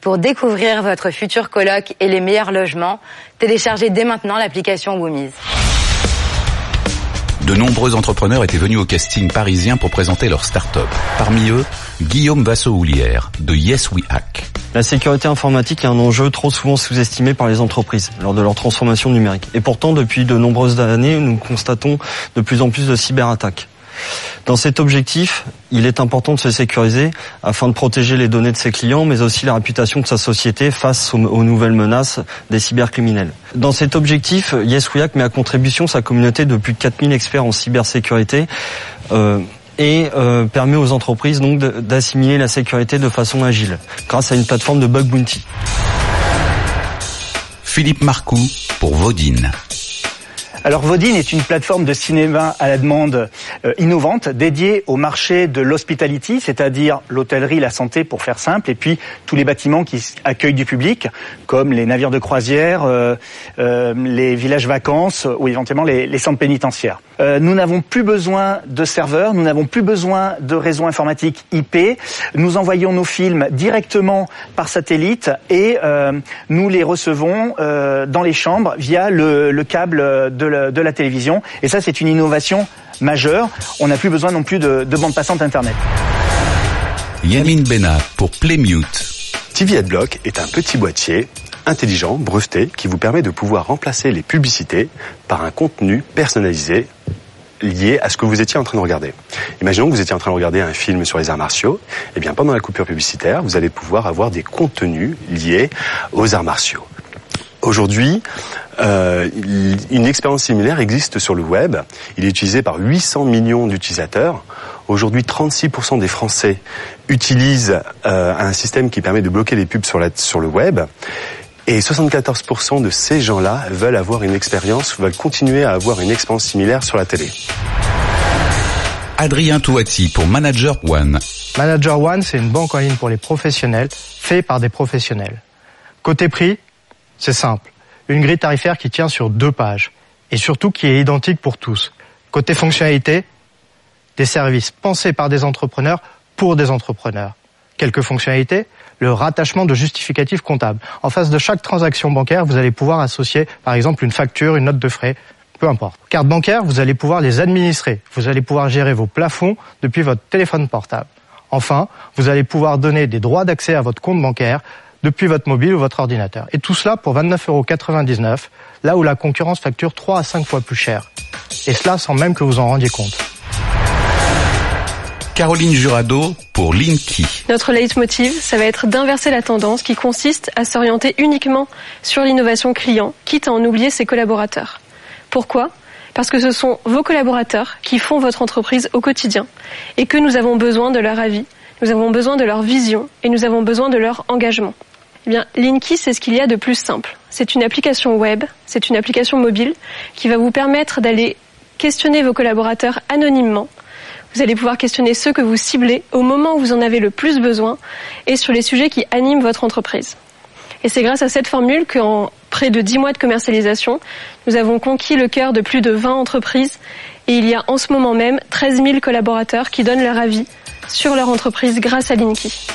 Pour découvrir votre futur coloc et les meilleurs logements, téléchargez dès maintenant l'application Woomies. De nombreux entrepreneurs étaient venus au casting parisien pour présenter leur start-up. Parmi eux, Guillaume Vasso-Houlière de Yes We Hack. La sécurité informatique est un enjeu trop souvent sous-estimé par les entreprises lors de leur transformation numérique. Et pourtant, depuis de nombreuses années, nous constatons de plus en plus de cyberattaques. Dans cet objectif, il est important de se sécuriser afin de protéger les données de ses clients, mais aussi la réputation de sa société face aux, nouvelles menaces des cybercriminels. Dans cet objectif, Yes We Hack met à contribution sa communauté de plus de 4000 experts en cybersécurité. euh, et euh, permet aux entreprises donc d'assimiler la sécurité de façon agile grâce à une plateforme de bug bounty. Philippe Marcoux pour Vaudine. Alors Vodine est une plateforme de cinéma à la demande euh, innovante dédiée au marché de l'hospitality, c'est-à-dire l'hôtellerie, la santé pour faire simple, et puis tous les bâtiments qui accueillent du public, comme les navires de croisière, euh, euh, les villages vacances ou éventuellement les, les centres pénitentiaires. Euh, nous n'avons plus besoin de serveurs, nous n'avons plus besoin de réseaux informatiques IP. Nous envoyons nos films directement par satellite et euh, nous les recevons dans les chambres via le, le câble de la, de la télévision. Et ça, c'est une innovation majeure. On n'a plus besoin non plus de, de bande passante Internet. Yamine Bena pour Playmute. TV Adblock est un petit boîtier intelligent, breveté, qui vous permet de pouvoir remplacer les publicités par un contenu personnalisé lié à ce que vous étiez en train de regarder. Imaginons que vous étiez en train de regarder un film sur les arts martiaux. Eh bien, pendant la coupure publicitaire, vous allez pouvoir avoir des contenus liés aux arts martiaux. Aujourd'hui, euh, une expérience similaire existe sur le web. Il est utilisé par 800 millions d'utilisateurs. Aujourd'hui, 36% des Français utilisent euh, un système qui permet de bloquer les pubs sur, la- sur le web. Et 74% de ces gens-là veulent avoir une expérience, veulent continuer à avoir une expérience similaire sur la télé. Adrien Touati pour Manager One. Manager One, c'est une banque en ligne pour les professionnels, fait par des professionnels. Côté prix, c'est simple. Une grille tarifaire qui tient sur deux pages et surtout qui est identique pour tous. Côté fonctionnalité, des services pensés par des entrepreneurs pour des entrepreneurs. Quelques fonctionnalités le rattachement de justificatifs comptables. En face de chaque transaction bancaire, vous allez pouvoir associer, par exemple, une facture, une note de frais, peu importe. Carte bancaire, vous allez pouvoir les administrer. Vous allez pouvoir gérer vos plafonds depuis votre téléphone portable. Enfin, vous allez pouvoir donner des droits d'accès à votre compte bancaire depuis votre mobile ou votre ordinateur. Et tout cela pour 29,99 euros, là où la concurrence facture 3 à 5 fois plus cher. Et cela sans même que vous en rendiez compte. Caroline Jurado pour Linky. Notre leitmotiv, ça va être d'inverser la tendance qui consiste à s'orienter uniquement sur l'innovation client, quitte à en oublier ses collaborateurs. Pourquoi? Parce que ce sont vos collaborateurs qui font votre entreprise au quotidien et que nous avons besoin de leur avis, nous avons besoin de leur vision et nous avons besoin de leur engagement. Eh bien, Linky, c'est ce qu'il y a de plus simple. C'est une application web, c'est une application mobile qui va vous permettre d'aller questionner vos collaborateurs anonymement vous allez pouvoir questionner ceux que vous ciblez au moment où vous en avez le plus besoin et sur les sujets qui animent votre entreprise. Et c'est grâce à cette formule qu'en près de 10 mois de commercialisation, nous avons conquis le cœur de plus de 20 entreprises et il y a en ce moment même 13 000 collaborateurs qui donnent leur avis sur leur entreprise grâce à Linky.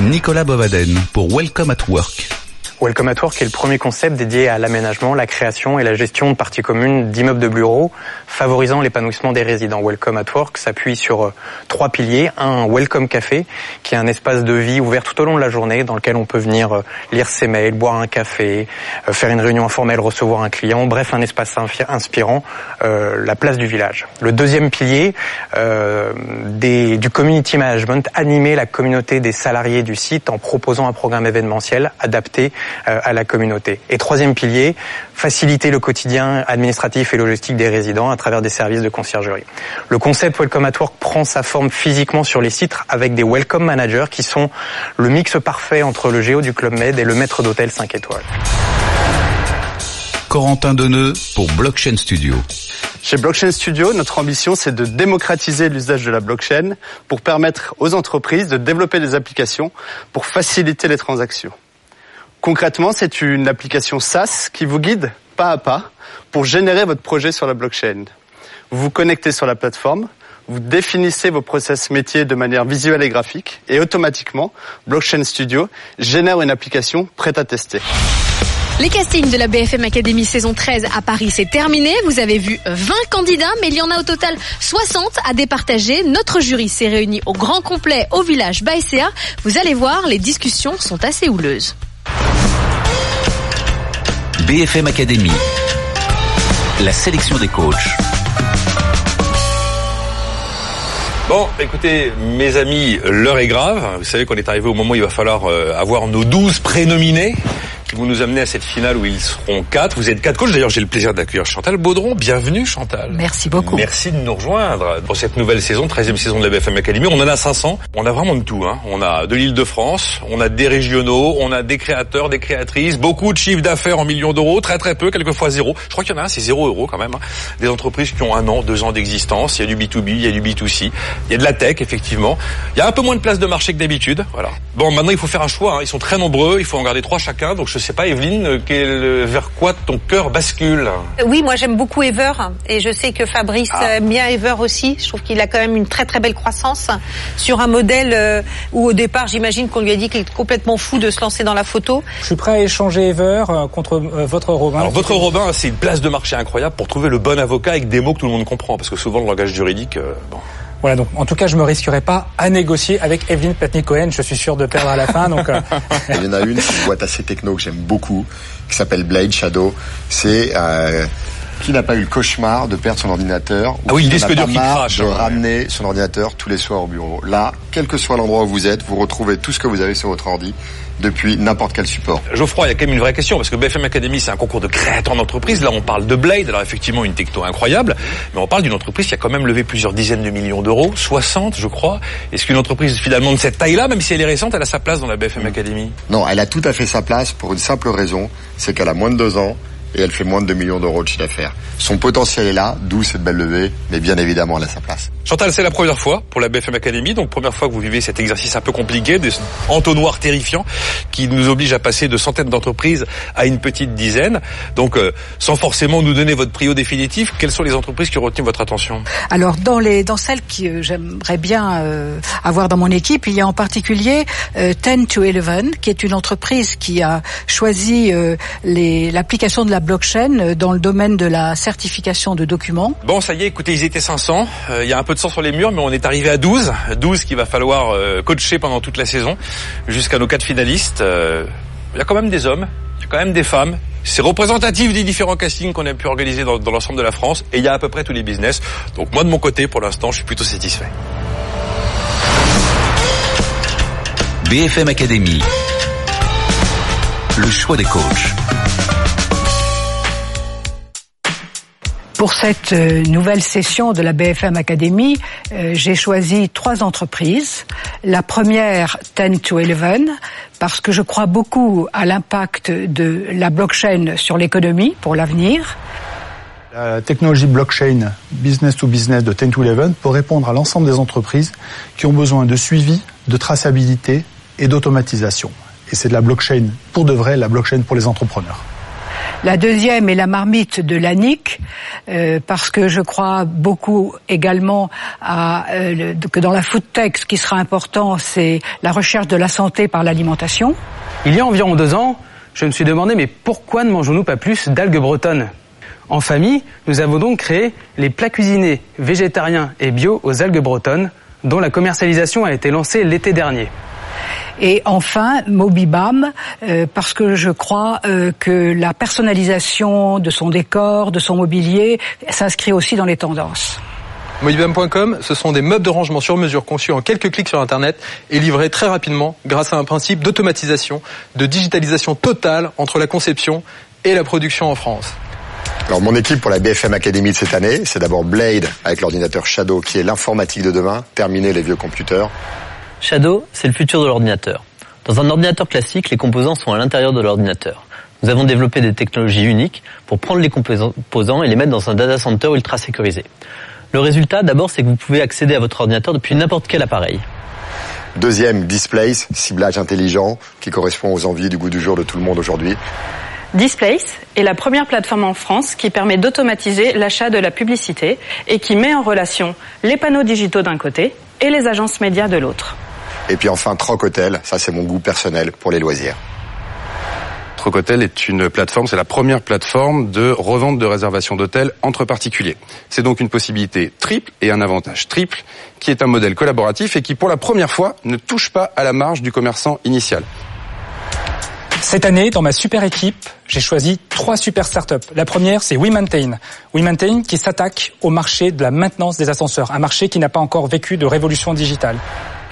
Nicolas Bovaden pour Welcome at Work. Welcome at Work est le premier concept dédié à l'aménagement, la création et la gestion de parties communes d'immeubles de bureaux, favorisant l'épanouissement des résidents. Welcome at Work s'appuie sur euh, trois piliers. Un, Welcome Café, qui est un espace de vie ouvert tout au long de la journée, dans lequel on peut venir euh, lire ses mails, boire un café, euh, faire une réunion informelle, recevoir un client, bref, un espace inspirant, la place du village. Le deuxième pilier, du community management, animer la communauté des salariés du site en proposant un programme événementiel adapté à la communauté. Et troisième pilier, faciliter le quotidien administratif et logistique des résidents à travers des services de conciergerie. Le concept Welcome at Work prend sa forme physiquement sur les sites avec des Welcome Managers qui sont le mix parfait entre le géo du Club Med et le maître d'hôtel 5 étoiles. Corentin Deneux pour Blockchain Studio. Chez Blockchain Studio, notre ambition, c'est de démocratiser l'usage de la blockchain pour permettre aux entreprises de développer des applications pour faciliter les transactions. Concrètement, c'est une application SaaS qui vous guide pas à pas pour générer votre projet sur la blockchain. Vous vous connectez sur la plateforme, vous définissez vos process métiers de manière visuelle et graphique et automatiquement, Blockchain Studio génère une application prête à tester. Les castings de la BFM Academy saison 13 à Paris, c'est terminé. Vous avez vu 20 candidats, mais il y en a au total 60 à départager. Notre jury s'est réuni au grand complet au village Baïséa. Vous allez voir, les discussions sont assez houleuses. BFM Academy. La sélection des coachs. Bon, écoutez, mes amis, l'heure est grave. Vous savez qu'on est arrivé au moment où il va falloir euh, avoir nos 12 prénominés qui vont nous amener à cette finale où ils seront quatre. Vous êtes quatre coachs. D'ailleurs, j'ai le plaisir d'accueillir Chantal Baudron. Bienvenue, Chantal. Merci beaucoup. Merci de nous rejoindre pour cette nouvelle saison, 13e saison de la BFM Academy. On en a 500. On a vraiment de tout. Hein. On a de l'île de France, on a des régionaux, on a des créateurs, des créatrices, beaucoup de chiffres d'affaires en millions d'euros, très très peu, quelquefois zéro. Je crois qu'il y en a un, c'est zéro euros quand même. Hein. Des entreprises qui ont un an, deux ans d'existence. Il y a du B2B, il y a du B2C. Il y a de la tech, effectivement. Il y a un peu moins de place de marché que d'habitude. Voilà. Bon, maintenant, il faut faire un choix. Hein. Ils sont très nombreux. Il faut en garder trois chacun. Donc, je sais pas, Evelyne, vers quoi ton cœur bascule? Oui, moi j'aime beaucoup Ever et je sais que Fabrice ah. aime bien Ever aussi. Je trouve qu'il a quand même une très très belle croissance sur un modèle euh, où au départ j'imagine qu'on lui a dit qu'il est complètement fou de se lancer dans la photo. Je suis prêt à échanger Ever euh, contre euh, votre Robin. Alors votre Robin, c'est une place de marché incroyable pour trouver le bon avocat avec des mots que tout le monde comprend parce que souvent le langage juridique, bon. Voilà, donc en tout cas, je me risquerai pas à négocier avec Evelyn Platnik-Cohen. Je suis sûr de perdre à la fin. Donc, Il y en a une, c'est une boîte assez techno que j'aime beaucoup, qui s'appelle Blade Shadow. C'est euh, qui n'a pas eu le cauchemar de perdre son ordinateur ou ah oui, qui n'a pas marre de hein. ramener son ordinateur tous les soirs au bureau. Là, quel que soit l'endroit où vous êtes, vous retrouvez tout ce que vous avez sur votre ordi depuis n'importe quel support. Geoffroy, il y a quand même une vraie question, parce que BFM Academy, c'est un concours de créateurs d'entreprise. Là, on parle de Blade, alors effectivement, une techno incroyable, mais on parle d'une entreprise qui a quand même levé plusieurs dizaines de millions d'euros, 60, je crois. Est-ce qu'une entreprise, finalement, de cette taille-là, même si elle est récente, elle a sa place dans la BFM Academy Non, elle a tout à fait sa place pour une simple raison, c'est qu'elle a moins de deux ans, et elle fait moins de 2 millions d'euros de chiffre d'affaires. Son potentiel est là, d'où cette belle levée, mais bien évidemment elle a sa place. Chantal, c'est la première fois pour la BFM Academy, donc première fois que vous vivez cet exercice un peu compliqué, des entonnoirs terrifiants qui nous obligent à passer de centaines d'entreprises à une petite dizaine. Donc, euh, sans forcément nous donner votre prio définitif, quelles sont les entreprises qui ont retenu votre attention? Alors, dans les dans celles que euh, j'aimerais bien euh, avoir dans mon équipe, il y a en particulier 10 to 11, qui est une entreprise qui a choisi l'application de la blockchain dans le domaine de la certification de documents. Bon, ça y est, écoutez, ils étaient 500. Il y a un peu de sang sur les murs, mais on est arrivé à 12. 12 qu'il va falloir euh, coacher pendant toute la saison, jusqu'à nos quatre finalistes. Euh, il y a quand même des hommes, il y a quand même des femmes. C'est représentatif des différents castings qu'on a pu organiser dans, dans l'ensemble de la France. Et il y a à peu près tous les business. Donc moi, de mon côté, pour l'instant, je suis plutôt satisfait. BFM Academy. Le choix des coachs. Pour cette euh, nouvelle session de la BFM Academy, euh, j'ai choisi trois entreprises. La première, 10 to 11, parce que je crois beaucoup à l'impact de la blockchain sur l'économie pour l'avenir. La technologie blockchain business to business de 10 to 11 pour répondre à l'ensemble des entreprises qui ont besoin de suivi, de traçabilité et d'automatisation. Et c'est de la blockchain pour de vrai, la blockchain pour les entrepreneurs. La deuxième est la marmite de l'ANIC, euh, parce que je crois beaucoup également euh, que dans la food tech, ce qui sera important, c'est la recherche de la santé par l'alimentation. Il y a environ deux ans, je me suis demandé, mais pourquoi ne mangeons-nous pas plus d'algues bretonnes? En famille, nous avons donc créé les plats cuisinés végétariens et bio aux algues bretonnes, dont la commercialisation a été lancée l'été dernier. Et enfin, Mobibam, euh, parce que je crois euh, que la personnalisation de son décor, de son mobilier, s'inscrit aussi dans les tendances. Mobibam.com, ce sont des meubles de rangement sur mesure conçus en quelques clics sur Internet et livrés très rapidement grâce à un principe d'automatisation, de digitalisation totale entre la conception et la production en France. Alors mon équipe pour la BFM Academy de cette année, c'est d'abord Blade avec l'ordinateur Shadow qui est l'informatique de demain, terminer les vieux computers. Shadow, c'est le futur de l'ordinateur. Dans un ordinateur classique, les composants sont à l'intérieur de l'ordinateur. Nous avons développé des technologies uniques pour prendre les composants et les mettre dans un data center ultra sécurisé. Le résultat, d'abord, c'est que vous pouvez accéder à votre ordinateur depuis n'importe quel appareil. Deuxième, Displace, ciblage intelligent qui correspond aux envies du goût du jour de tout le monde aujourd'hui. Displace est la première plateforme en France qui permet d'automatiser l'achat de la publicité et qui met en relation les panneaux digitaux d'un côté et les agences médias de l'autre. Et puis enfin, Trocotel, ça c'est mon goût personnel pour les loisirs. Trocotel est une plateforme, c'est la première plateforme de revente de réservation d'hôtels entre particuliers. C'est donc une possibilité triple et un avantage triple qui est un modèle collaboratif et qui pour la première fois ne touche pas à la marge du commerçant initial. Cette année, dans ma super équipe, j'ai choisi trois super startups. La première, c'est WeMaintain. WeMaintain qui s'attaque au marché de la maintenance des ascenseurs, un marché qui n'a pas encore vécu de révolution digitale.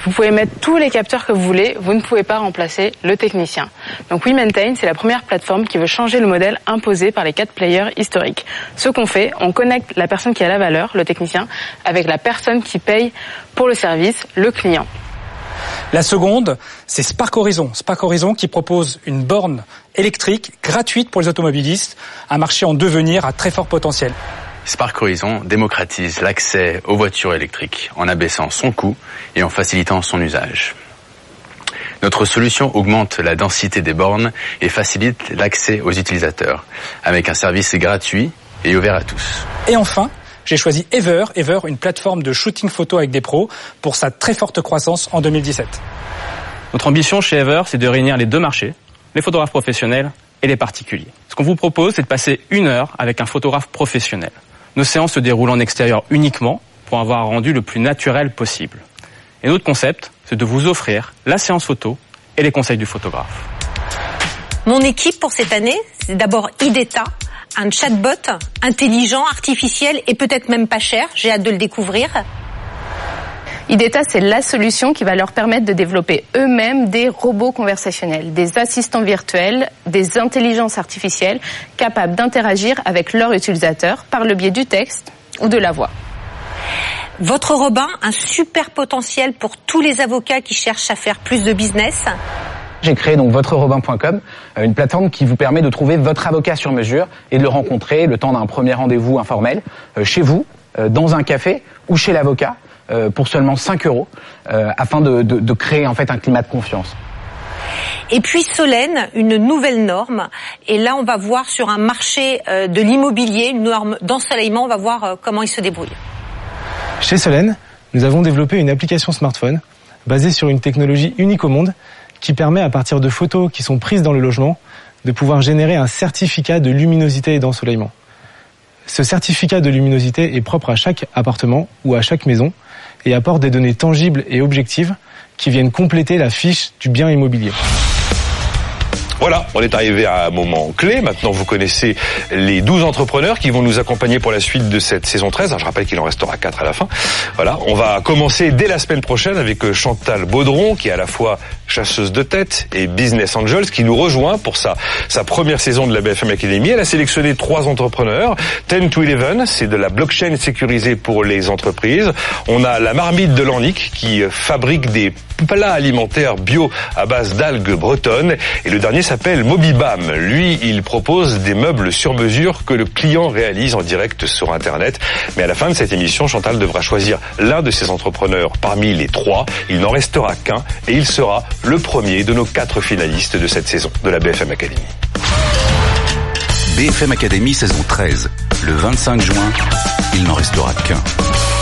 Vous pouvez mettre tous les capteurs que vous voulez, vous ne pouvez pas remplacer le technicien. Donc WeMaintain, c'est la première plateforme qui veut changer le modèle imposé par les quatre players historiques. Ce qu'on fait, on connecte la personne qui a la valeur, le technicien, avec la personne qui paye pour le service, le client. La seconde, c'est Spark Horizon. Spark Horizon qui propose une borne électrique gratuite pour les automobilistes, un marché en devenir à très fort potentiel. Spark Horizon démocratise l'accès aux voitures électriques en abaissant son coût et en facilitant son usage. Notre solution augmente la densité des bornes et facilite l'accès aux utilisateurs avec un service gratuit et ouvert à tous. Et enfin, j'ai choisi Ever, Ever, une plateforme de shooting photo avec des pros, pour sa très forte croissance en 2017. Notre ambition chez Ever, c'est de réunir les deux marchés, les photographes professionnels et les particuliers. Ce qu'on vous propose, c'est de passer une heure avec un photographe professionnel. Nos séances se déroulent en extérieur uniquement pour avoir rendu le plus naturel possible. Et notre concept, c'est de vous offrir la séance photo et les conseils du photographe. Mon équipe pour cette année, c'est d'abord IDETA, un chatbot intelligent, artificiel et peut-être même pas cher. J'ai hâte de le découvrir. IDETA, c'est la solution qui va leur permettre de développer eux-mêmes des robots conversationnels, des assistants virtuels, des intelligences artificielles capables d'interagir avec leurs utilisateurs par le biais du texte ou de la voix. Votre Robin, un super potentiel pour tous les avocats qui cherchent à faire plus de business. J'ai créé donc votreRobin.com, euh, une plateforme qui vous permet de trouver votre avocat sur mesure et de le rencontrer le temps d'un premier rendez-vous informel euh, chez vous, euh, dans un café ou chez l'avocat pour seulement 5 euros afin de, de, de créer en fait un climat de confiance. Et puis Solène, une nouvelle norme. Et là, on va voir sur un marché de l'immobilier, une norme d'ensoleillement, on va voir comment il se débrouille. Chez Solène, nous avons développé une application smartphone basée sur une technologie unique au monde qui permet à partir de photos qui sont prises dans le logement de pouvoir générer un certificat de luminosité et d'ensoleillement. Ce certificat de luminosité est propre à chaque appartement ou à chaque maison et apporte des données tangibles et objectives qui viennent compléter la fiche du bien immobilier. Voilà, on est arrivé à un moment clé. Maintenant, vous connaissez les 12 entrepreneurs qui vont nous accompagner pour la suite de cette saison 13. je rappelle qu'il en restera 4 à la fin. Voilà, on va commencer dès la semaine prochaine avec euh, Chantal Baudron, qui est à la fois chasseuse de tête et business angels, qui nous rejoint pour sa, sa première saison de la BFM Academy. Elle a sélectionné trois entrepreneurs. 10 to 11, c'est de la blockchain sécurisée pour les entreprises. On a la marmite de Landic, qui euh, fabrique des plats alimentaires bio à base d'algues bretonnes. Et le dernier s'appelle Mobibam. Lui, il propose des meubles sur mesure que le client réalise en direct sur Internet. Mais à la fin de cette émission, Chantal devra choisir l'un de ses entrepreneurs parmi les trois. Il n'en restera qu'un et il sera le premier de nos quatre finalistes de cette saison de la BFM Academy. BFM Academy saison 13. Le 25 juin, il n'en restera qu'un.